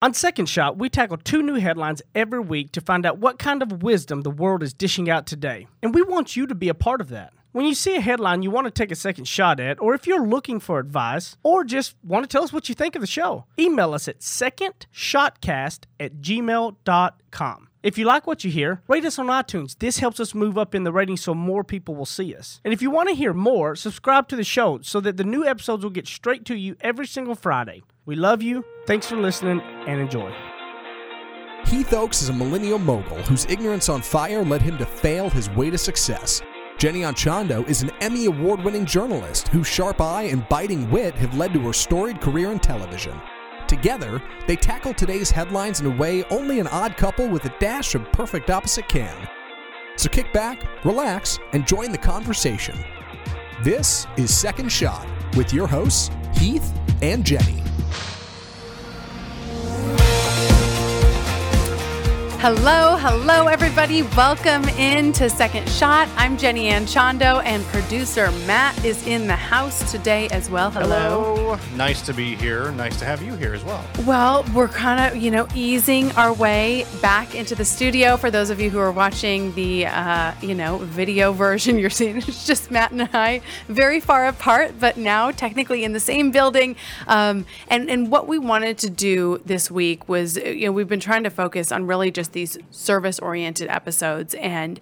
On Second Shot, we tackle two new headlines every week to find out what kind of wisdom the world is dishing out today. And we want you to be a part of that. When you see a headline you want to take a second shot at, or if you're looking for advice, or just want to tell us what you think of the show, email us at secondshotcast at gmail.com. If you like what you hear, rate us on iTunes. This helps us move up in the ratings so more people will see us. And if you want to hear more, subscribe to the show so that the new episodes will get straight to you every single Friday. We love you. Thanks for listening and enjoy. Heath Oaks is a millennial mogul whose ignorance on fire led him to fail his way to success. Jenny Anchondo is an Emmy Award winning journalist whose sharp eye and biting wit have led to her storied career in television. Together, they tackle today's headlines in a way only an odd couple with a dash of perfect opposite can. So kick back, relax, and join the conversation. This is Second Shot with your hosts, Heath and Jenny. Hello, hello, everybody. Welcome into Second Shot. I'm Jenny Anchondo, and producer Matt is in the house today as well. Hello. Hello. Nice to be here. Nice to have you here as well. Well, we're kind of, you know, easing our way back into the studio. For those of you who are watching the, uh, you know, video version, you're seeing it's just Matt and I very far apart, but now technically in the same building. Um, and and what we wanted to do this week was, you know, we've been trying to focus on really just these service oriented episodes and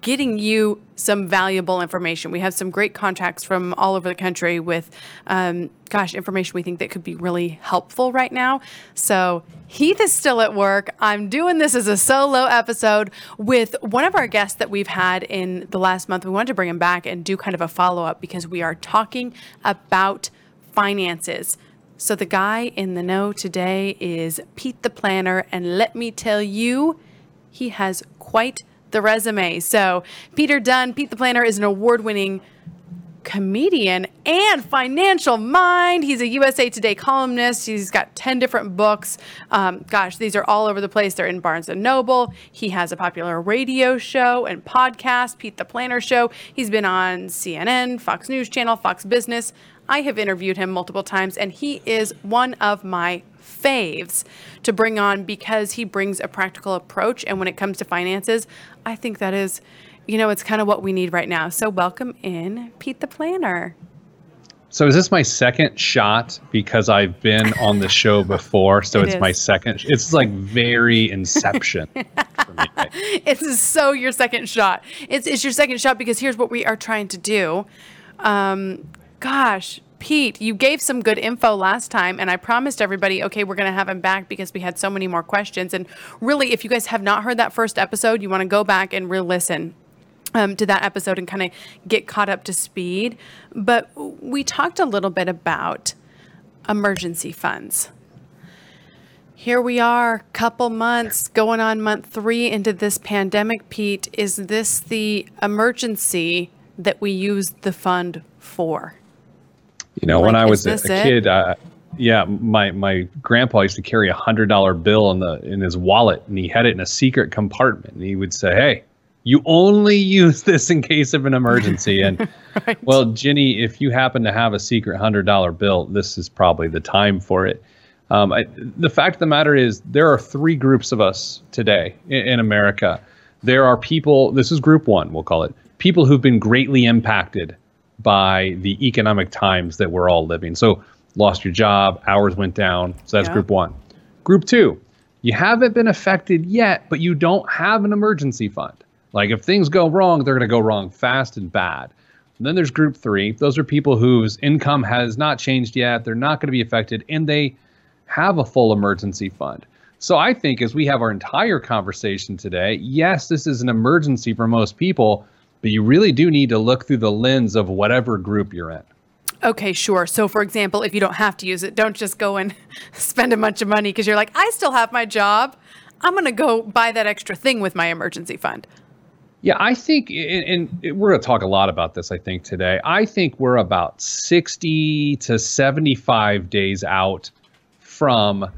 getting you some valuable information. We have some great contacts from all over the country with, um, gosh, information we think that could be really helpful right now. So Heath is still at work. I'm doing this as a solo episode with one of our guests that we've had in the last month. We wanted to bring him back and do kind of a follow up because we are talking about finances. So the guy in the know today is Pete the Planner, and let me tell you, he has quite the resume. So Peter Dunn, Pete the Planner, is an award-winning comedian and financial mind. He's a USA Today columnist. He's got 10 different books. Um, gosh, these are all over the place. They're in Barnes and Noble. He has a popular radio show and podcast, Pete the Planner Show. He's been on CNN, Fox News Channel, Fox Business. I have interviewed him multiple times, and he is one of my faves to bring on because he brings a practical approach. And when it comes to finances, I think that is, you know, it's kind of what we need right now. So, welcome in, Pete the Planner. So, is this my second shot because I've been on the show before? So, It it's is. my second. It's like very Inception. for me. It's so your second shot. It's, it's your second shot because here's what we are trying to do. Um, gosh, Pete, you gave some good info last time, and I promised everybody, okay, we're going to have him back because we had so many more questions. And really, if you guys have not heard that first episode, you want to go back and re listen. Um, to that episode and kind of get caught up to speed. But we talked a little bit about emergency funds. Here we are, couple months going on month three into this pandemic. Pete, is this the emergency that we use the fund for? You know, when I was a, a kid, uh, yeah, my my grandpa used to carry a hundred dollar bill in the in his wallet, and he had it in a secret compartment. And he would say, "Hey, you only use this in case of an emergency." And well, Jenny, if you happen to have a secret hundred dollar bill, this is probably the time for it. Um, I, the fact of the matter is, there are three groups of us today in, in America. There are people. This is group one. We'll call it people who've been greatly impacted by the economic times that we're all living. So, lost your job, hours went down. So that's Yeah. group one. Group two, you haven't been affected yet, but you don't have an emergency fund. Like if things go wrong, they're going to go wrong fast and bad. And then there's group three. Those are people whose income has not changed yet. They're not going to be affected, and they have a full emergency fund. So I think as we have our entire conversation today, yes, this is an emergency for most people, but you really do need to look through the lens of whatever group you're in. Okay, sure. So, for example, if you don't have to use it, don't just go and spend a bunch of money because you're like, I still have my job. I'm going to go buy that extra thing with my emergency fund. Yeah, I think, and, and we're going to talk a lot about this, I think, today. I think we're about 60 to 75 days out from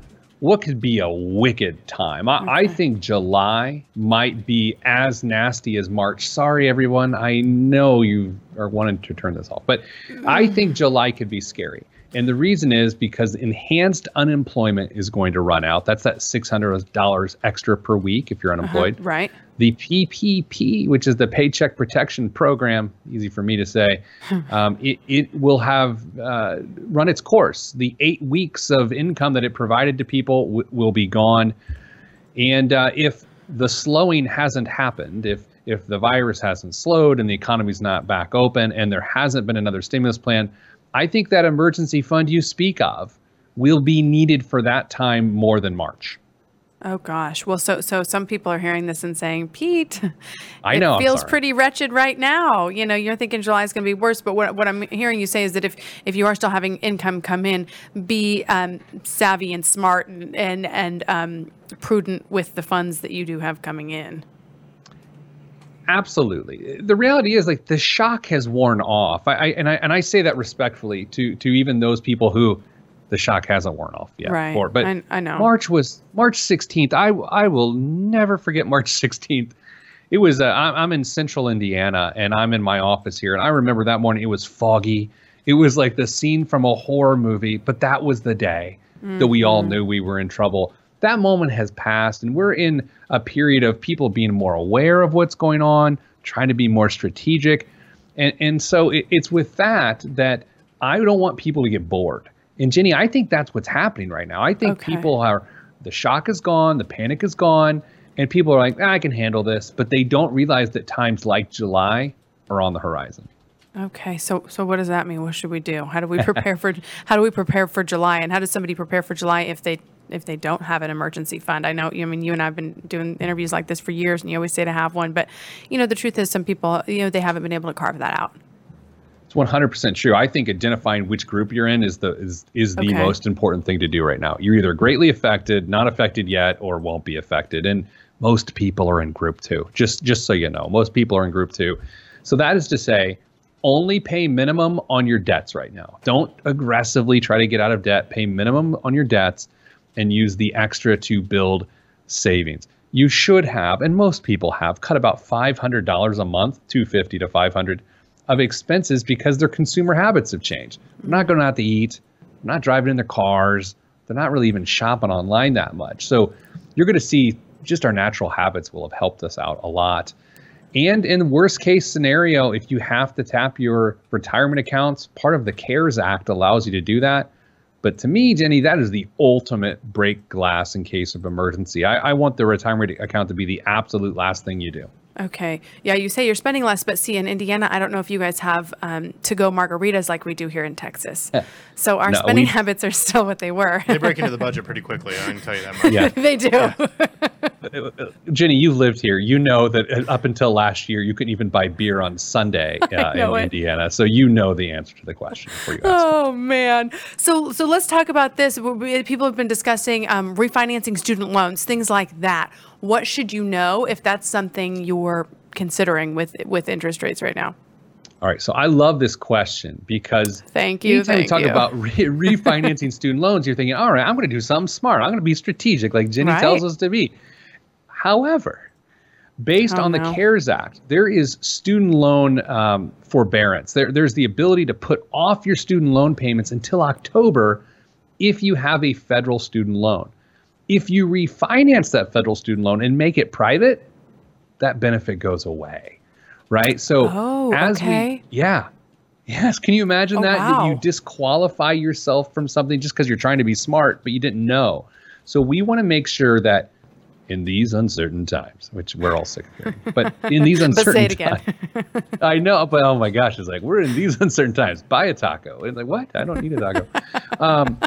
what could be a wicked time. I, I mm-hmm. think July might be as nasty as March. Sorry, everyone. I know you are wanting to turn this off, but I mm. think July could be scary. And the reason is because enhanced unemployment is going to run out. That's that $600 extra per week if you're unemployed. Uh-huh, right. The PPP, which is the Paycheck Protection Program, easy for me to say, um, it, it will have uh, run its course. The eight weeks of income that it provided to people w- will be gone. And uh, if the slowing hasn't happened, if if the virus hasn't slowed and the economy's not back open and there hasn't been another stimulus plan, I think that emergency fund you speak of will be needed for that time more than March. Oh gosh. Well, so so some people are hearing this and saying, Pete, I it know, I'm feels pretty wretched right now. You know, you're thinking July is going to be worse, but what, what I'm hearing you say is that if if you are still having income come in, be um, savvy and smart and and, and um, prudent with the funds that you do have coming in. Absolutely. The reality is like the shock has worn off. I, I and I and I say that respectfully to to even those people who the shock hasn't worn off yet. Right. For. But I- I know. March was March 16th. I I will never forget March 16th. It was uh, I'm, I'm in central Indiana and I'm in my office here and I remember that morning it was foggy. It was like the scene from a horror movie, but that was the day that we all Mm-hmm. knew we were in trouble. That moment has passed and we're in a period of people being more aware of what's going on, trying to be more strategic. And and so it, it's with that that I don't want people to get bored. And Jenny, I think that's what's happening right now. I think Okay. people are the shock is gone, the panic is gone, and people are like, "Ah, I can handle this, but they don't realize that times like July are on the horizon. Okay, so so what does that mean? What should we do? How do we prepare for how do we prepare for July? And how does somebody prepare for July if they if they don't have an emergency fund? I know, I mean, you and I've been doing interviews like this for years, and you always say to have one. But you know, the truth is, some people, you know, they haven't been able to carve that out. It's 100% true. I think identifying which group you're in is the is is the Okay. most important thing to do right now. You're either greatly affected, not affected yet, or won't be affected. And most people are in group 2. Just just so you know, most people are in group 2. So that is to say, only pay minimum on your debts right now. Don't aggressively try to get out of debt. Pay minimum on your debts and use the extra to build savings. You should have, and most people have, cut about $500 a month, 250 to 500 of expenses because their consumer habits have changed. They're not going out to eat, they're not driving in their cars, they're not really even shopping online that much. So you're going to see just our natural habits will have helped us out a lot. And in the worst case scenario, if you have to tap your retirement accounts, part of the CARES Act allows you to do that. But to me, Jenny, that is the ultimate break glass in case of emergency. I, I want the retirement account to be the absolute last thing you do. Okay. Yeah, you say you're spending less, but see, in Indiana, I don't know if you guys have um, to go margaritas like we do here in Texas. So our No, spending we- habits are still what they were. They break into the budget pretty quickly. I can tell you that much. Yeah. they do. Jenny, you've lived here. You know that uh, up until last year, you couldn't even buy beer on Sunday uh, in it. Indiana. So you know the answer to the question before you ask. it. Oh man! So so let's talk about this. People have been discussing um, refinancing student loans, things like that. What should you know if that's something you're considering with with interest rates right now? All right. So I love this question because Thank you, anytime thank we talk you. about re- refinancing student loans, you're thinking, all right, I'm going to do something smart. I'm going to be strategic, like Jenny Right. tells us to be. However, based Oh, on the no. CARES Act, there is student loan um, forbearance. There, there's the ability to put off your student loan payments until October if you have a federal student loan. If you refinance that federal student loan and make it private, that benefit goes away. Right? So Oh, as okay. we yeah. Yes, can you imagine Oh, that that you disqualify yourself from something just because you're trying to be smart but you didn't know. So we want to make sure that in these uncertain times, which we're all sick of hearing, but in these uncertain say it again. times, I know, but oh my gosh, it's like we're in these uncertain times. Buy a taco. It's like what? I don't need a taco. um,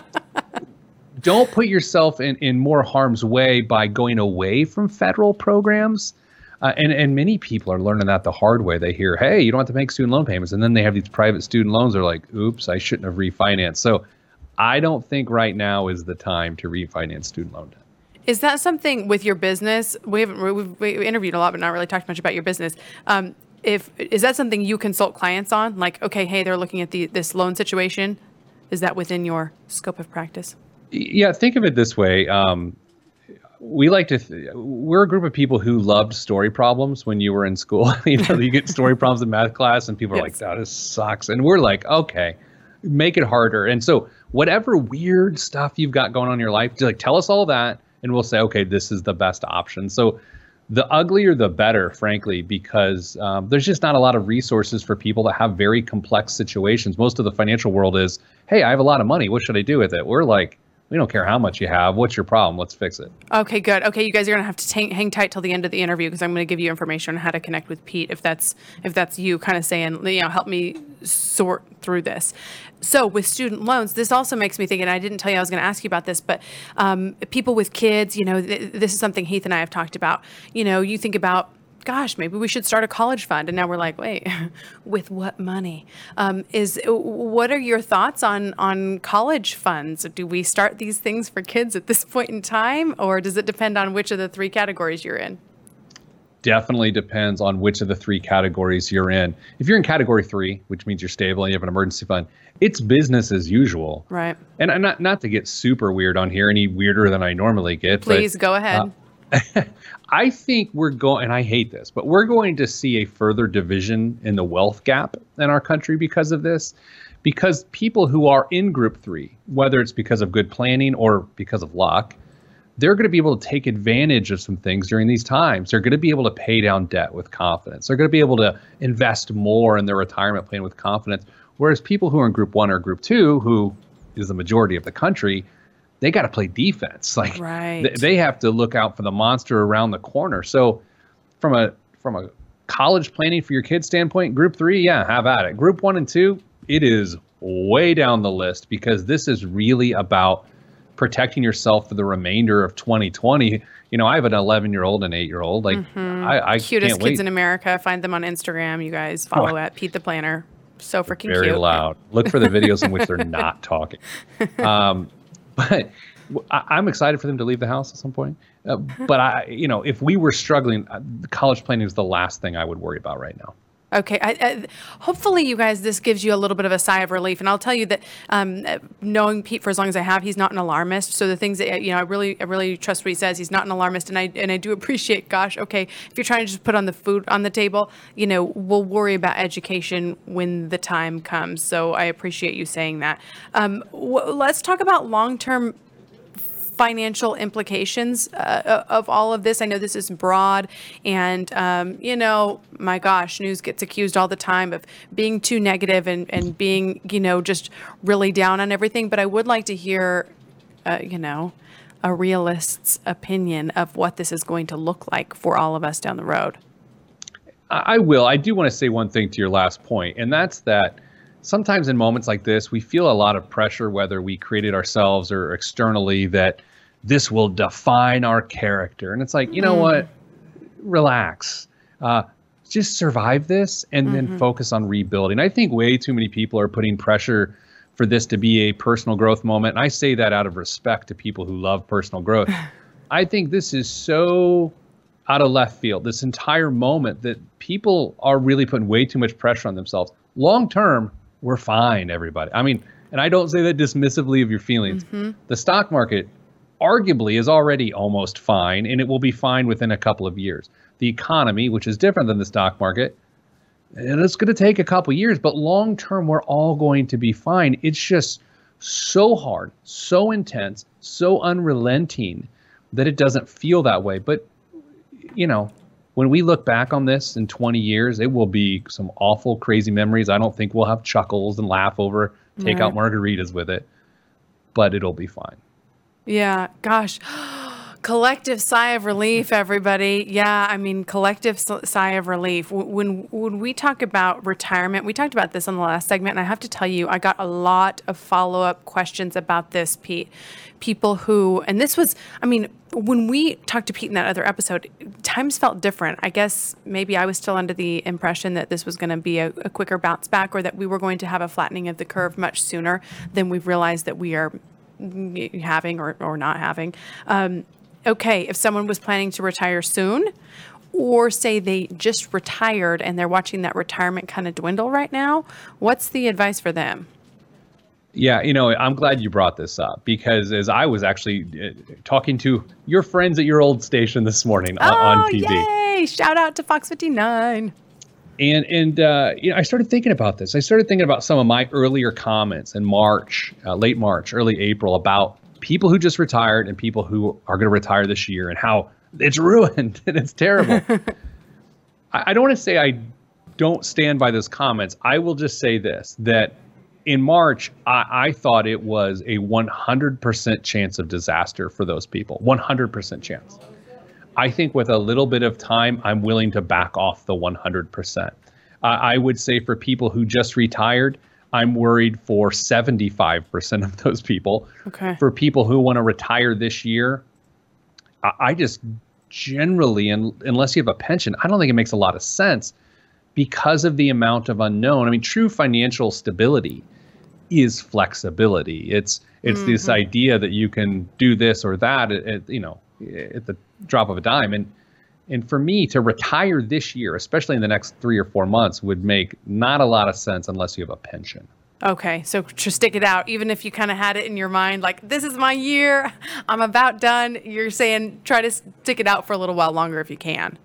don't put yourself in, in more harm's way by going away from federal programs. Uh, and, and many people are learning that the hard way. They hear, hey, you don't have to make student loan payments. And then they have these private student loans. They're like, oops, I shouldn't have refinanced. So I don't think right now is the time to refinance student loan debt. Is that something with your business? We haven't we've, we interviewed a lot, but not really talked much about your business. Um, if is that something you consult clients on? Like, okay, hey, they're looking at the this loan situation. Is that within your scope of practice? Yeah, think of it this way. Um, we like to. Th- we're a group of people who loved story problems when you were in school. you know, you get story problems in math class, and people are like, Yes. "That is sucks," and we're like, "Okay, make it harder. And so whatever weird stuff you've got going on in your life, just like tell us all that and we'll say, okay, this is the best option. So the uglier the better, frankly, because um, there's just not a lot of resources for people that have very complex situations. Most of the financial world is, hey, I have a lot of money. What should I do with it? We're like, we don't care how much you have. What's your problem? Let's fix it. Okay, good. Okay, you guys are gonna have to t- hang tight till the end of the interview because I'm gonna give you information on how to connect with Pete if that's if that's you kind of saying you know help me sort through this. So with student loans, this also makes me think, and I didn't tell you I was going to ask you about this, but um, people with kids, you know, th- this is something Heath and I have talked about. You know, you think about gosh, maybe we should start a college fund. And now we're like, wait, with what money? Um, is what are your thoughts on on college funds? Do we start these things for kids at this point in time, or does it depend on which of the three categories you're in? Definitely depends on which of the three categories you're in. If you're in category three, which means you're stable and you have an emergency fund, it's business as usual. Right. And I'm not not to get super weird on here, any weirder than I normally get. Please but, go ahead. Uh, I think we're going, and I hate this, but we're going to see a further division in the wealth gap in our country because of this. Because people who are in group three, whether it's because of good planning or because of luck, they're going to be able to take advantage of some things during these times. They're going to be able to pay down debt with confidence. They're going to be able to invest more in their retirement plan with confidence. Whereas people who are in group one or group two, who is the majority of the country, they got to play defense. Like right. th- they have to look out for the monster around the corner. So from a from a college planning for your kids standpoint, group three, yeah, have at it. Group one and two, it is way down the list because this is really about protecting yourself for the remainder of 2020. You know, I have an 11 year old and eight year old. Like, mm-hmm. I, I cutest kids wait. in America. Find them on Instagram. You guys follow oh. at Pete the Planner. So freaking very cute. loud. Look for the videos in which they're not talking. Um, but I, am excited for them to leave the house at some point. Uh, but I, you know, if we were struggling, uh, college planning is the last thing I would worry about right now. Okay. I, I, hopefully, you guys, this gives you a little bit of a sigh of relief. And I'll tell you that um, knowing Pete for as long as I have, he's not an alarmist. So the things that you know, I really, I really trust what he says. He's not an alarmist, and I and I do appreciate. Gosh, okay, if you're trying to just put on the food on the table, you know, we'll worry about education when the time comes. So I appreciate you saying that. Um, w- let's talk about long term financial implications uh, of all of this? I know this is broad, and um, you know, my gosh, news gets accused all the time of being too negative and and being you know just really down on everything. But I would like to hear, uh, you know, a realist's opinion of what this is going to look like for all of us down the road. I will. I do want to say one thing to your last point, and that's that sometimes in moments like this, we feel a lot of pressure, whether we created ourselves or externally, that this will define our character. And it's like, you know mm. what? Relax. Uh, just survive this and mm-hmm. then focus on rebuilding. I think way too many people are putting pressure for this to be a personal growth moment. And I say that out of respect to people who love personal growth. I think this is so out of left field, this entire moment that people are really putting way too much pressure on themselves. Long term, we're fine, everybody. I mean, and I don't say that dismissively of your feelings. Mm-hmm. The stock market arguably is already almost fine and it will be fine within a couple of years. The economy, which is different than the stock market, and it's going to take a couple years, but long term, we're all going to be fine. It's just so hard, so intense, so unrelenting that it doesn't feel that way. But, you know, when we look back on this in 20 years, it will be some awful, crazy memories. I don't think we'll have chuckles and laugh over, take right. out margaritas with it, but it'll be fine. Yeah, gosh. collective sigh of relief everybody. Yeah i mean collective sigh of relief. When when we talk about retirement we talked about this in the last segment and i have to tell you i got a lot of follow-up questions about this pete. People who and this was i mean when we talked to pete in that other episode times felt different. I guess maybe i was still under the impression that this was going to be a, a quicker bounce back or that we were going to have a flattening of the curve much sooner than we've realized that we are having or, or not having. Um, okay, if someone was planning to retire soon, or say they just retired and they're watching that retirement kind of dwindle right now, what's the advice for them? Yeah, you know, I'm glad you brought this up because as I was actually uh, talking to your friends at your old station this morning oh, on TV. Yay! Shout out to Fox 59 And and uh, you know, I started thinking about this. I started thinking about some of my earlier comments in March, uh, late March, early April, about people who just retired and people who are going to retire this year, and how it's ruined and it's terrible. I, I don't want to say I don't stand by those comments. I will just say this: that in March, I, I thought it was a 100% chance of disaster for those people. 100% chance. I think with a little bit of time, I'm willing to back off the 100%. Uh, I would say for people who just retired, I'm worried for 75% of those people. Okay. For people who want to retire this year, I, I just generally, and unless you have a pension, I don't think it makes a lot of sense because of the amount of unknown. I mean, true financial stability is flexibility. It's it's mm-hmm. this idea that you can do this or that at, at, you know at the drop of a dime and and for me to retire this year especially in the next 3 or 4 months would make not a lot of sense unless you have a pension Okay, so to stick it out, even if you kind of had it in your mind, like this is my year, I'm about done. You're saying try to stick it out for a little while longer if you can.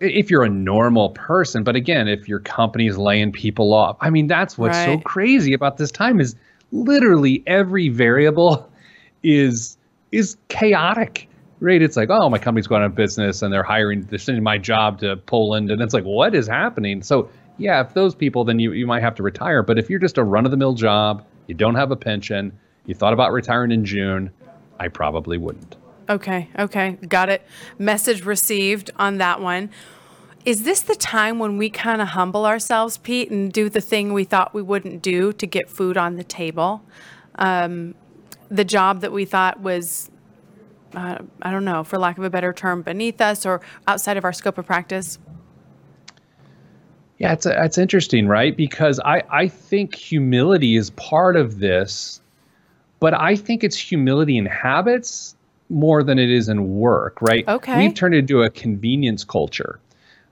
If you're a normal person, but again, if your company is laying people off, I mean, that's what's right. so crazy about this time is literally every variable is is chaotic right? It's like, oh, my company's going out of business and they're hiring, they're sending my job to Poland. And it's like, what is happening? So, yeah, if those people, then you, you might have to retire. But if you're just a run of the mill job, you don't have a pension, you thought about retiring in June, I probably wouldn't. Okay, okay, got it. Message received on that one. Is this the time when we kind of humble ourselves, Pete, and do the thing we thought we wouldn't do to get food on the table? Um, the job that we thought was uh, I don't know, for lack of a better term, beneath us or outside of our scope of practice? Yeah, it's, it's interesting, right? Because I, I think humility is part of this, but I think it's humility in habits more than it is in work, right? Okay. We've turned it into a convenience culture.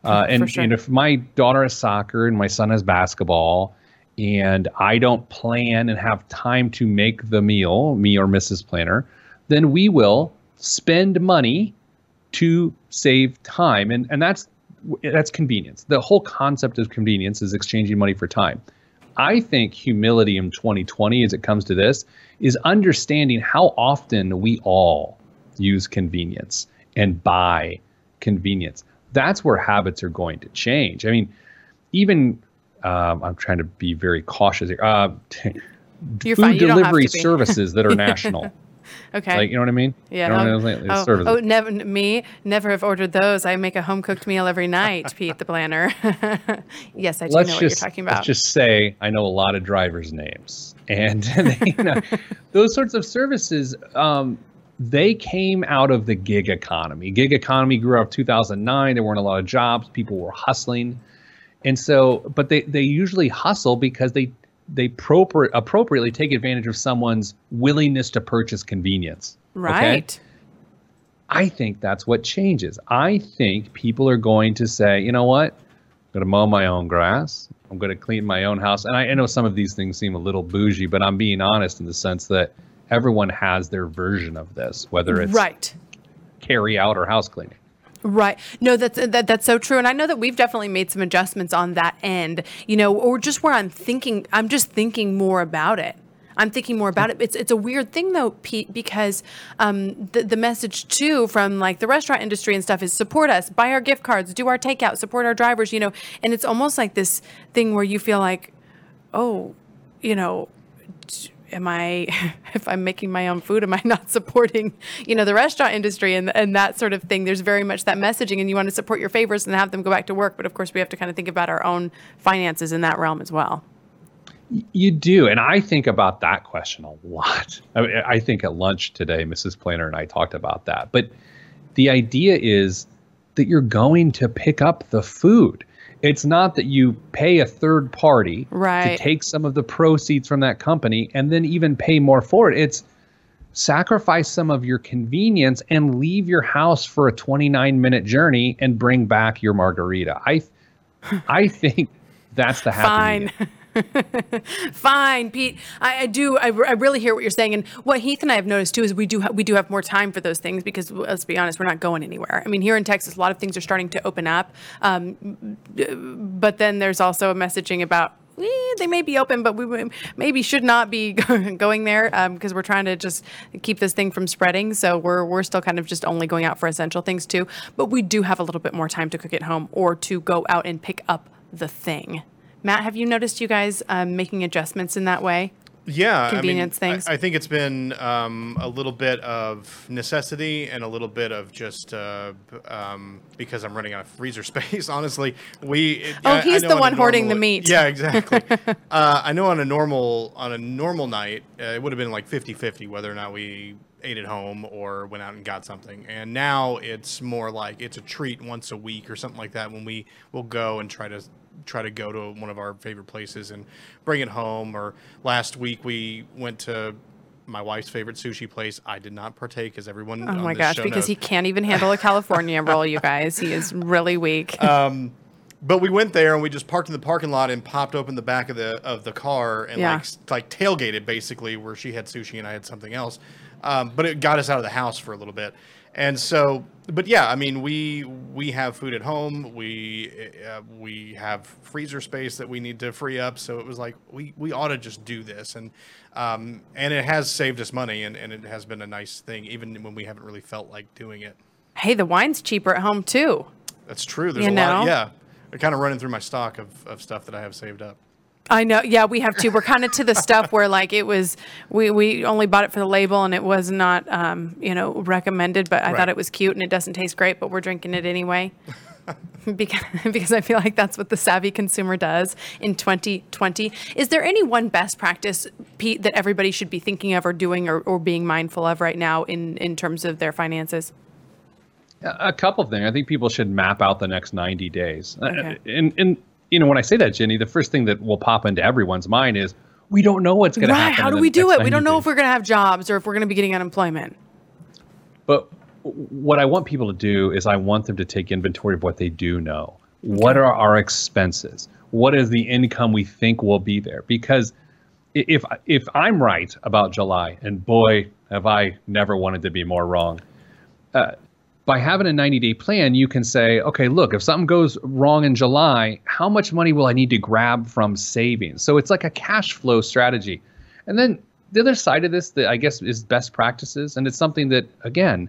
Uh, and, sure. and if my daughter has soccer and my son has basketball, and I don't plan and have time to make the meal, me or Mrs. Planner, then we will spend money to save time. And and that's that's convenience. The whole concept of convenience is exchanging money for time. I think humility in 2020 as it comes to this is understanding how often we all use convenience and buy convenience. That's where habits are going to change. I mean even um, i'm trying to be very cautious here. Uh, food delivery services that are national Okay. Like you know what I mean? Yeah. You know um, oh, oh, never me never have ordered those. I make a home cooked meal every night, Pete the planner. yes, I do let's know just, what you're talking about. Let's just say I know a lot of drivers' names, and they, you know, those sorts of services. Um, they came out of the gig economy. Gig economy grew up 2009. There weren't a lot of jobs. People were hustling. And so, but they, they usually hustle because they they propri- appropriately take advantage of someone's willingness to purchase convenience. Right. Okay? I think that's what changes. I think people are going to say, you know what? I'm going to mow my own grass. I'm going to clean my own house. And I, I know some of these things seem a little bougie, but I'm being honest in the sense that everyone has their version of this, whether it's right. carry out or house cleaning. Right. No, that's that, that's so true, and I know that we've definitely made some adjustments on that end. You know, or just where I'm thinking, I'm just thinking more about it. I'm thinking more about it. It's it's a weird thing though, Pete, because um, the the message too from like the restaurant industry and stuff is support us, buy our gift cards, do our takeout, support our drivers. You know, and it's almost like this thing where you feel like, oh, you know, am I, if I'm making my own food, am I not supporting, you know, the restaurant industry and, and that sort of thing? There's very much that messaging, and you want to support your favorites and have them go back to work. But of course, we have to kind of think about our own finances in that realm as well. You do. And I think about that question a lot. I, mean, I think at lunch today, Mrs. Planner and I talked about that. But the idea is that you're going to pick up the food. It's not that you pay a third party right. to take some of the proceeds from that company and then even pay more for it. It's sacrifice some of your convenience and leave your house for a 29 minute journey and bring back your margarita. I I think that's the happy Fine. Fine, Pete. I, I do. I, I really hear what you're saying, and what Heath and I have noticed too is we do ha- we do have more time for those things because let's be honest, we're not going anywhere. I mean, here in Texas, a lot of things are starting to open up, um, but then there's also a messaging about. eh, they may be open, but we maybe should not be going there because we're trying to just keep this thing from spreading. So we're we're still kind of just only going out for essential things too. But we do have a little bit more time to cook at home or to go out and pick up the thing. Matt, have you noticed you guys um, making adjustments in that way? Yeah, Convenience I mean, things. I, I think it's been um, a little bit of necessity and a little bit of just uh, um, because I'm running out of freezer space. Honestly, we. it- Oh, I- he's the on one hoarding the meat. Yeah, exactly. uh, I know on a normal on a normal night, uh, it would have been like 50-50 whether or not we ate at home or went out and got something. And now it's more like it's a treat once a week or something like that when we will go and try to try to go to one of our favorite places and bring it home. Or last week we went to my wife's favorite sushi place. I did not partake, as everyone. Oh my gosh, because knows. he can't even handle a California roll, you guys. He is really weak. Um, but we went there and we just parked in the parking lot and popped open the back of the of the car and Yeah. like like tailgated basically where she had sushi and I had something else. Um, but it got us out of the house for a little bit. And so, but yeah, I mean, we we have food at home. We uh, we have freezer space that we need to free up. So it was like we we ought to just do this, and um, and it has saved us money, and, and it has been a nice thing, even when we haven't really felt like doing it. hey, the wine's cheaper at home too. That's true. There's You a lot. know? Yeah, I'm kind of running through my stock of, of stuff that I have saved up. I know. Yeah, we have too. We're kind of to the stuff where like it was we we only bought it for the label and it was not um, you know recommended, but I Right. thought it was cute and it doesn't taste great, but we're drinking it anyway. because because I feel like that's what the savvy consumer does in 2020. Is there any one best practice, Pete, that everybody should be thinking of or doing or, or being mindful of right now in in terms of their finances? A couple of things. I think people should map out the next 90 days. Uh, Okay. And, and you know, when I say that, Jenny, the first thing that will pop into everyone's mind is we don't know what's going to Right? happen. How do we do it? We don't know days. if we're going to have jobs or if we're going to be getting unemployment. But what I want people to do is I want them to take inventory of what they do know. What are our expenses? What is the income we think will be there? Because if if I'm right about July, and boy, have I never wanted to be more wrong. Uh, by having a 90 day plan, you can say, okay, look, if something goes wrong in July, how much money will I need to grab from savings? So it's like a cash flow strategy. And then the other side of this that I guess is best practices, and it's something that again,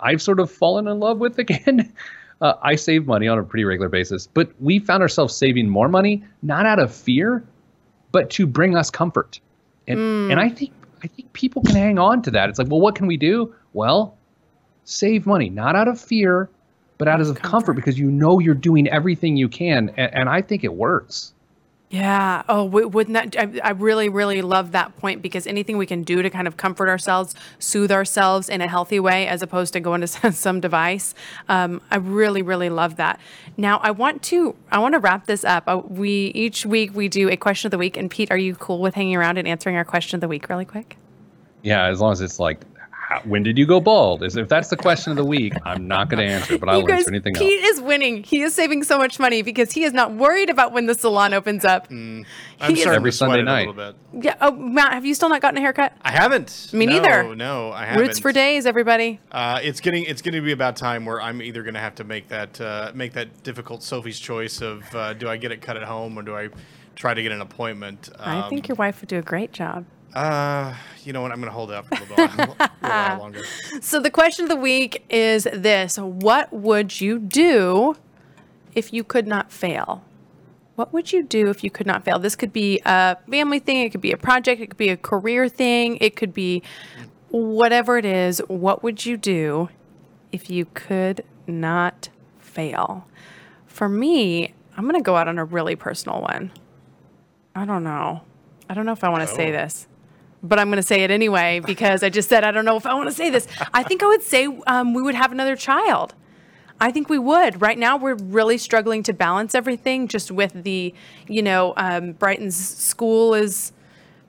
I've sort of fallen in love with again. Uh, I save money on a pretty regular basis, but we found ourselves saving more money not out of fear, but to bring us comfort. And and I think I think people can hang on to that. It's like, well, what can we do? Well, save money not out of fear, but out of comfort, Comfort. because you know you're doing everything you can, and, and I think it works. Yeah. Oh, wouldn't that? I, I really, really love that point because anything we can do to kind of comfort ourselves, soothe ourselves in a healthy way, as opposed to going to some device. Um, I really, really love that. Now, I want to, I want to wrap this up. Uh, we each week we do a question of the week, and Pete, are you cool with hanging around and answering our question of the week really quick? Yeah, as long as it's like, how, when did you go bald? Is if that's the question of the week, I'm not going to answer, but I'll guys, answer anything Pete else. is winning. He is saving so much money because he is not worried about when the salon opens up. I'm He is- Every to Sunday night. a little bit. Yeah. Oh, Matt, have you still not gotten a haircut? I haven't. Me No, neither. No, I haven't. Roots for days, everybody. Uh, it's getting it's going to be about time where I'm either going to have to make that uh, make that difficult Sophie's choice of uh, do I get it cut at home or do I try to get an appointment? I think your wife would do a great job. Uh, you know what? I'm going to hold it up for a little, a little while longer. So the question of the week is this: What would you do if you could not fail? What would you do if you could not fail? This could be a family thing, it could be a project, it could be a career thing, it could be whatever it is. What would you do if you could not fail? For me, I'm going to go out on a really personal one. I don't know. I don't know if I want to say Oh. this, but I'm going to say it anyway because I just said I don't know if I want to say this. I think I would say um, we would have another child. I think we would. Right now, we're really struggling to balance everything just with the, you know, um, Brighton's school is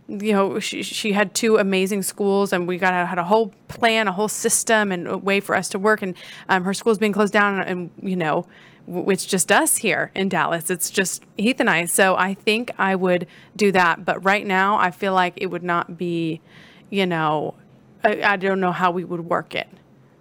you know, she, she had two amazing schools, and we got had a whole plan, a whole system, and a way for us to work. And um, her school's being closed down, and you know, it's just us here in Dallas. It's just Heath and I. So I think I would do that. But right now, I feel like it would not be, you know, I, I don't know how we would work it.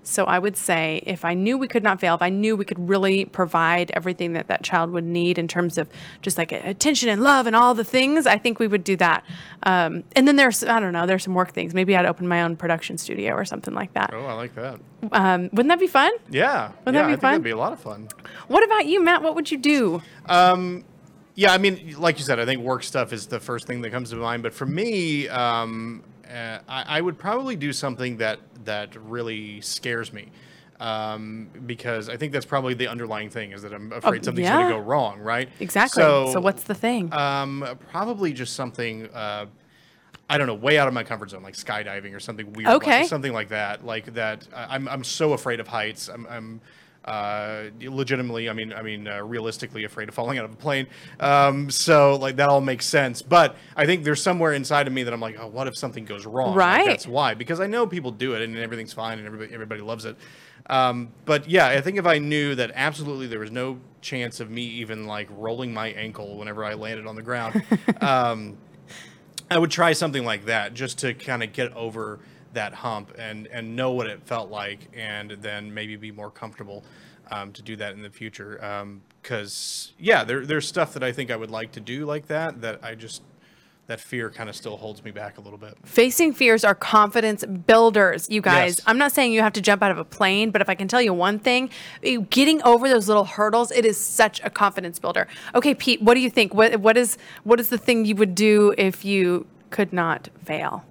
So I would say if I knew we could not fail, if I knew we could really provide everything that that child would need in terms of just like attention and love and all the things, I think we would do that. Um, and then there's, I don't know, there's some work things. Maybe I'd open my own production studio or something like that. Oh, I like that. Um, wouldn't that be fun? Yeah. Wouldn't yeah, that be I think fun? that'd be a lot of fun. What about you, Matt? What would you do? Yeah, I mean, like you said, I think work stuff is the first thing that comes to mind. But for me, um, uh, I, I would probably do something that that really scares me, um, because I think that's probably the underlying thing is that I'm afraid something's going to go wrong, right? Exactly. So, So, what's the thing? um, probably just something. Uh, I don't know, way out of my comfort zone, like skydiving or something weird, Okay. like, something like that. Like that, I'm I'm so afraid of heights. I'm, I'm uh, legitimately, I mean, I mean, uh, realistically afraid of falling out of a plane. Um, so like that all makes sense. But I think there's somewhere inside of me that I'm like, oh, what if something goes wrong? Like, Right. that's why, because I know people do it and everything's fine and everybody everybody loves it. Um, but yeah, I think if I knew that absolutely there was no chance of me even like rolling my ankle whenever I landed on the ground. um, I would try something like that just to kind of get over that hump and and know what it felt like, and then maybe be more comfortable um, to do that in the future. Because yeah, there, there's stuff that I think I would like to do like that that I just that fear kind of still holds me back a little bit. Facing fears are confidence builders, you guys. Yes. I'm not saying you have to jump out of a plane, but if I can tell you one thing, getting over those little hurdles, it is such a confidence builder. Okay, Pete, what do you think? What what is what is the thing you would do if you could not fail?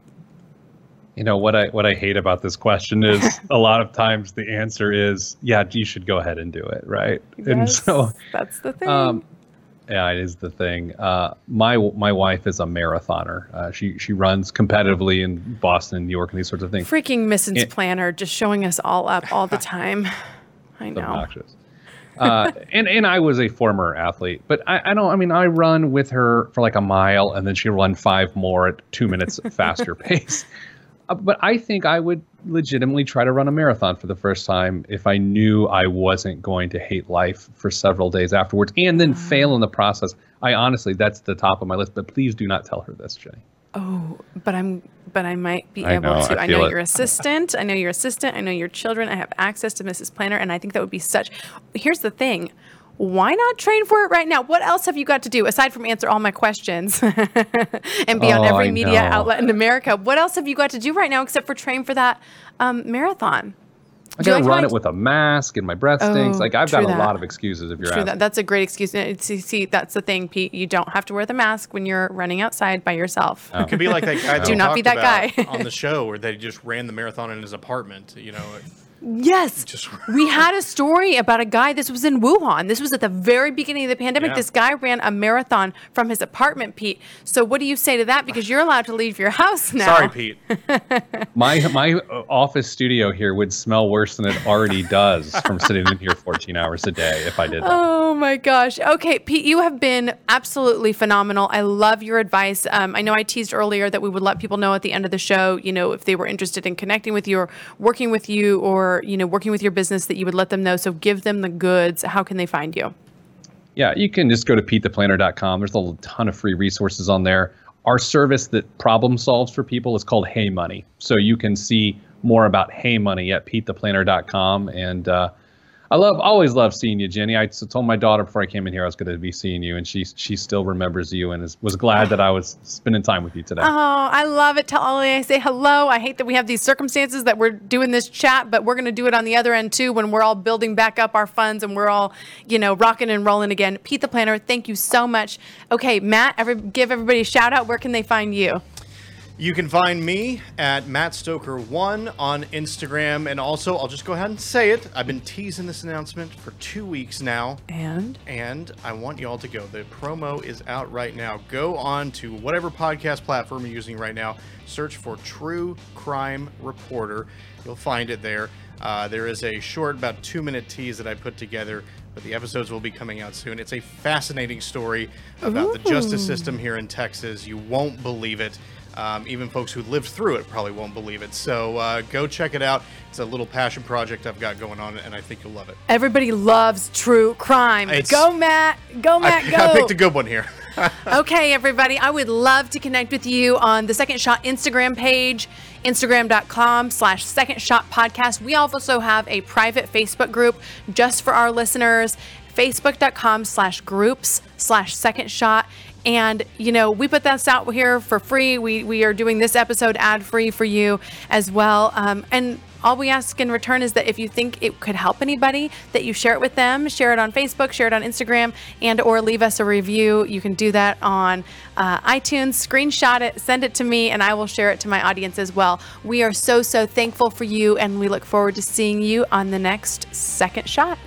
You know what I what I hate about this question is a lot of times the answer is yeah you should go ahead and do it right and so that's the thing. um, yeah it is the thing. Uh, my my wife is a marathoner. Uh, she she runs competitively in Boston, New York, and these sorts of things. Freaking Mrs. Yeah. Planner just showing us all up all the time. I know. obnoxious. uh, and and I was a former athlete, but I, I don't. I mean, I run with her for like a mile, and then she'll run five more at two minutes faster pace. Uh, but I think I would legitimately try to run a marathon for the first time if I knew I wasn't going to hate life for several days afterwards, and then fail in the process. I honestly, that's the top of my list. But please do not tell her this, Jenny. Oh, but I'm but I might be I able know, to. I I know it. your assistant. I know your assistant. I know your children. I have access to Mrs. Planner, and I think that would be such. Here's the thing. Why not train for it right now? What else have you got to do aside from answer all my questions and be on Oh, every I media know. outlet in America? What else have you got to do right now except for train for that um, marathon? I Do gotta like run how I- it with a mask, and my breath stinks. Oh, Like I've got a that. lot of excuses. If you're True, asking. that, that's a great excuse. See, see, that's the thing, Pete. You don't have to wear the mask when you're running outside by yourself. Oh. It could be like that guy. that Do not be that guy. on the show where they just ran the marathon in his apartment. You know, Yes. Just- we had a story about a guy. This was in Wuhan. This was at the very beginning of the pandemic. Yeah. This guy ran a marathon from his apartment, Pete. So, what do you say to that? Because you're allowed to leave your house now. sorry, Pete. My my uh, office studio here would smell worse than it already does from sitting in here 14 hours a day if I did that. Oh my gosh. Okay, Pete, you have been absolutely phenomenal. I love your advice. Um, I know I teased earlier that we would let people know at the end of the show, you know, if they were interested in connecting with you or working with you or, you know, working with your business, that you would let them know. So give them the goods. How can they find you? Yeah, you can just go to PeteThePlanner.com. There's a ton of free resources on there. Our service that problem solves for people is called Hey Money. So you can see more about Hey Money at PeteThePlanner.com. And uh, I love, always love seeing you, Jenny. I told my daughter before I came in here I was going to be seeing you, and she she still remembers you and is, was glad that I was spending time with you today. Oh, I love it. Tell Ollie I say hello. I hate that we have these circumstances that we're doing this chat, but we're going to do it on the other end too when we're all building back up our funds and we're all, you know, rocking and rolling again. Pete the Planner, thank you so much. Okay, Matt, every, give everybody a shout out. Where can they find you? You can find me at Matt Stoker1 on Instagram. And also, I'll just go ahead and say it. I've been teasing this announcement for two weeks now. And And I want you all to go. The promo is out right now. Go on to whatever podcast platform you're using right now. Search for True Crime Reporter. You'll find it there. Uh, there is a short, about two minute tease that I put together, but the episodes will be coming out soon. It's a fascinating story about the justice system here in Texas. You won't believe it. Um, even folks who lived through it probably won't believe it. So uh, go check it out. It's a little passion project I've got going on, and I think you'll love it. Everybody loves true crime. It's- go, Matt. Go, Matt. I, go. I picked a good one here. okay, everybody, I would love to connect with you on the Second Shot Instagram page, instagram.com slash second shot podcast. We also have a private Facebook group just for our listeners, facebook.com slash groups slash second shot. And, you know, we put this out here for free. We, we are doing this episode ad free for you as well. Um, and all we ask in return is that if you think it could help anybody that you share it with them share it on facebook share it on instagram and or leave us a review you can do that on uh, itunes screenshot it send it to me and i will share it to my audience as well we are so so thankful for you and we look forward to seeing you on the next second shot